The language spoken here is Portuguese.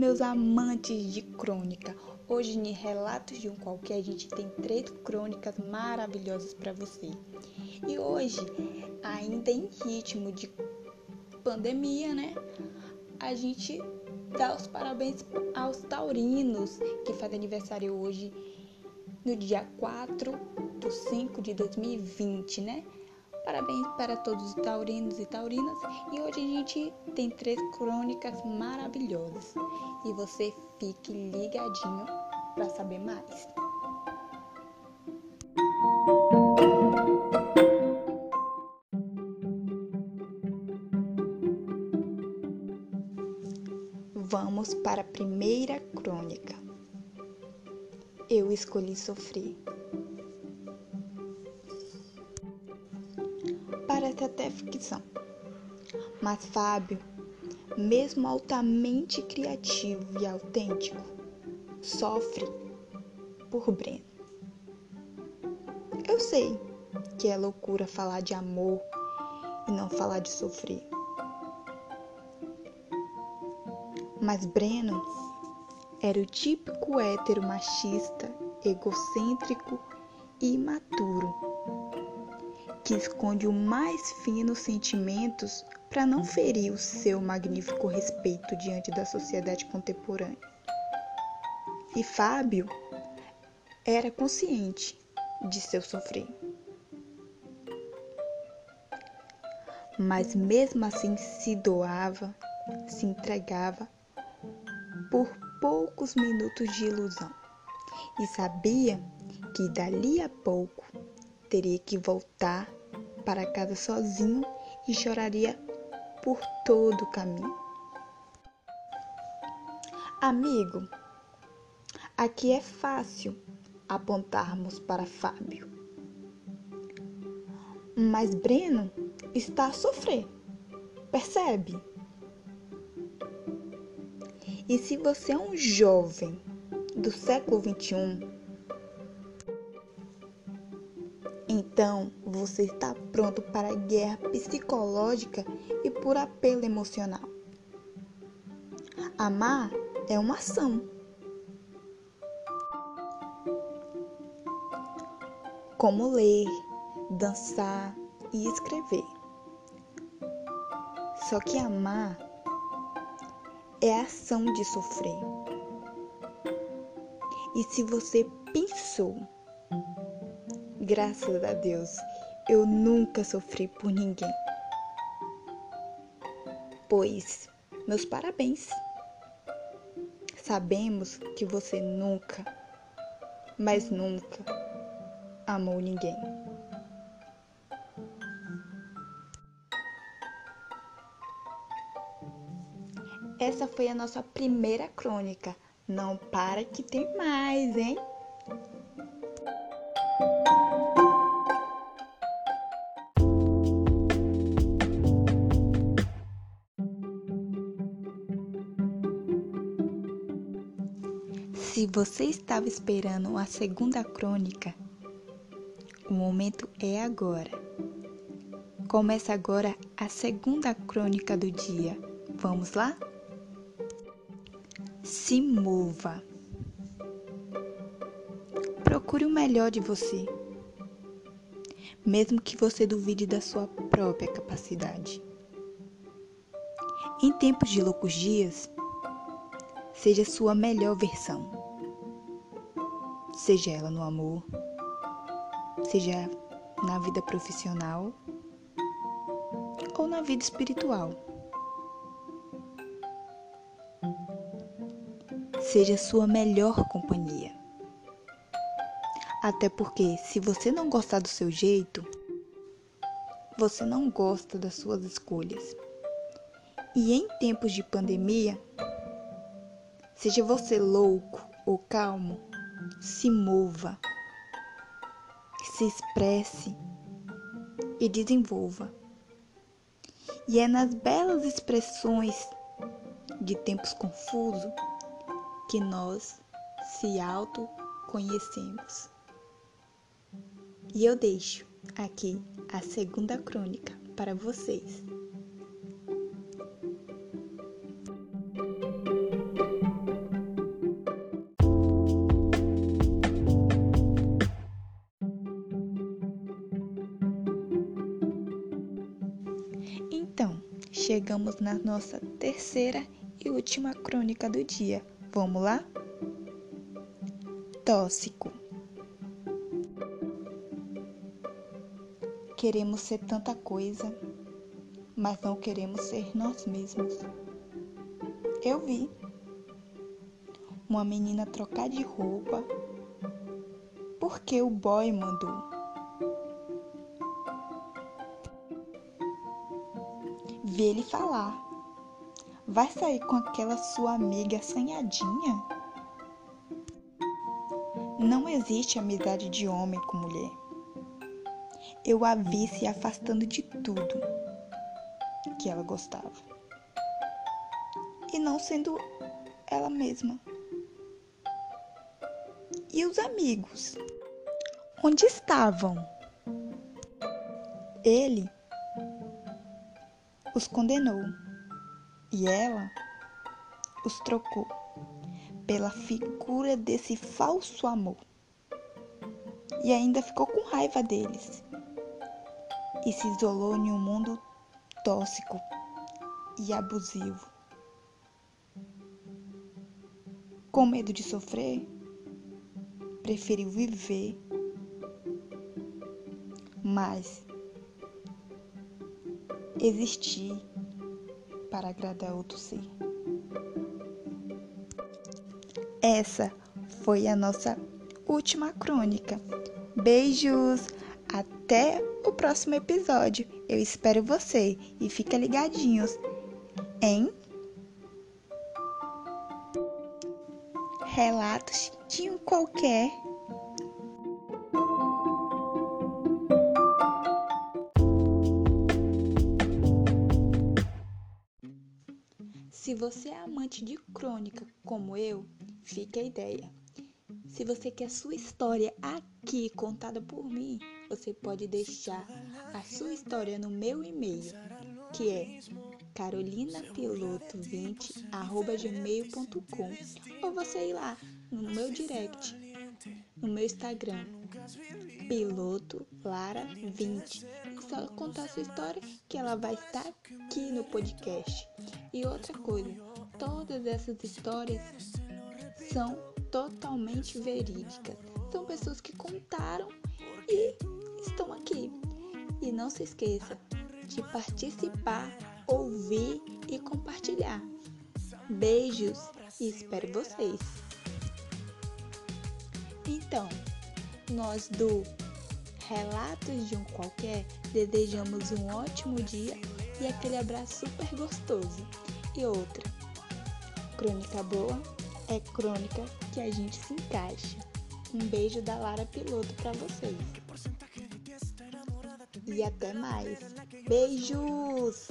meus amantes de crônica! Hoje, em Relatos de um Qualquer, a gente tem três crônicas maravilhosas para você. E hoje, ainda em ritmo de pandemia, né? A gente dá os parabéns aos taurinos que fazem aniversário hoje, no dia 4 de 5 de 2020, né? Parabéns para todos os taurinos e taurinas. E hoje a gente tem três crônicas maravilhosas. E você fique ligadinho para saber mais. Vamos para a primeira crônica. Eu escolhi sofrer. Ficção. Mas Fábio, mesmo altamente criativo e autêntico, sofre por Breno. Eu sei que é loucura falar de amor e não falar de sofrer. Mas Breno era o típico hétero machista, egocêntrico e imaturo que esconde o mais finos sentimentos para não ferir o seu magnífico respeito diante da sociedade contemporânea. E Fábio era consciente de seu sofrer. Mas mesmo assim se doava, se entregava por poucos minutos de ilusão e sabia que dali a pouco teria que voltar para casa sozinho e choraria por todo o caminho. Amigo, aqui é fácil apontarmos para Fábio. Mas Breno está a sofrer, percebe? E se você é um jovem do século 21, Então, você está pronto para a guerra psicológica e por apelo emocional. Amar é uma ação. Como ler, dançar e escrever. Só que amar é a ação de sofrer. E se você pensou Graças a Deus, eu nunca sofri por ninguém. Pois, meus parabéns. Sabemos que você nunca, mas nunca amou ninguém. Essa foi a nossa primeira crônica. Não para que tem mais, hein? Se você estava esperando a segunda crônica, o momento é agora. Começa agora a segunda crônica do dia. Vamos lá? Se mova. Procure o melhor de você, mesmo que você duvide da sua própria capacidade. Em tempos de loucos dias, seja sua melhor versão seja ela no amor, seja na vida profissional ou na vida espiritual. Seja sua melhor companhia. Até porque, se você não gostar do seu jeito, você não gosta das suas escolhas. E em tempos de pandemia, seja você louco ou calmo, se mova, se expresse e desenvolva. E é nas belas expressões de tempos confusos que nós se autoconhecemos. E eu deixo aqui a segunda crônica para vocês. Chegamos na nossa terceira e última crônica do dia. Vamos lá? Tóxico. Queremos ser tanta coisa, mas não queremos ser nós mesmos. Eu vi uma menina trocar de roupa porque o boy mandou. Ele falar. Vai sair com aquela sua amiga assanhadinha? Não existe amizade de homem com mulher eu a vi se afastando de tudo que ela gostava. E não sendo ela mesma. E os amigos? Onde estavam? Ele os condenou e ela os trocou pela figura desse falso amor. E ainda ficou com raiva deles e se isolou em um mundo tóxico e abusivo. Com medo de sofrer, preferiu viver, mas existir para agradar outro ser. Essa foi a nossa última crônica. Beijos! Até o próximo episódio. Eu espero você e fica ligadinhos em Relatos de um qualquer Se você é amante de crônica como eu, fica a ideia. Se você quer sua história aqui contada por mim, você pode deixar a sua história no meu e-mail, que é carolinapiloto20@gmail.com, ou você ir lá no meu direct, no meu Instagram, piloto Lara 20. E só contar sua história que ela vai estar aqui no podcast. E outra coisa, todas essas histórias são totalmente verídicas. São pessoas que contaram e estão aqui. E não se esqueça de participar, ouvir e compartilhar. Beijos e espero vocês. Então, nós do Relatos de um Qualquer desejamos um ótimo dia e aquele abraço super gostoso. E outra, crônica boa é crônica que a gente se encaixa. Um beijo da Lara Piloto para vocês. E até mais. Beijos!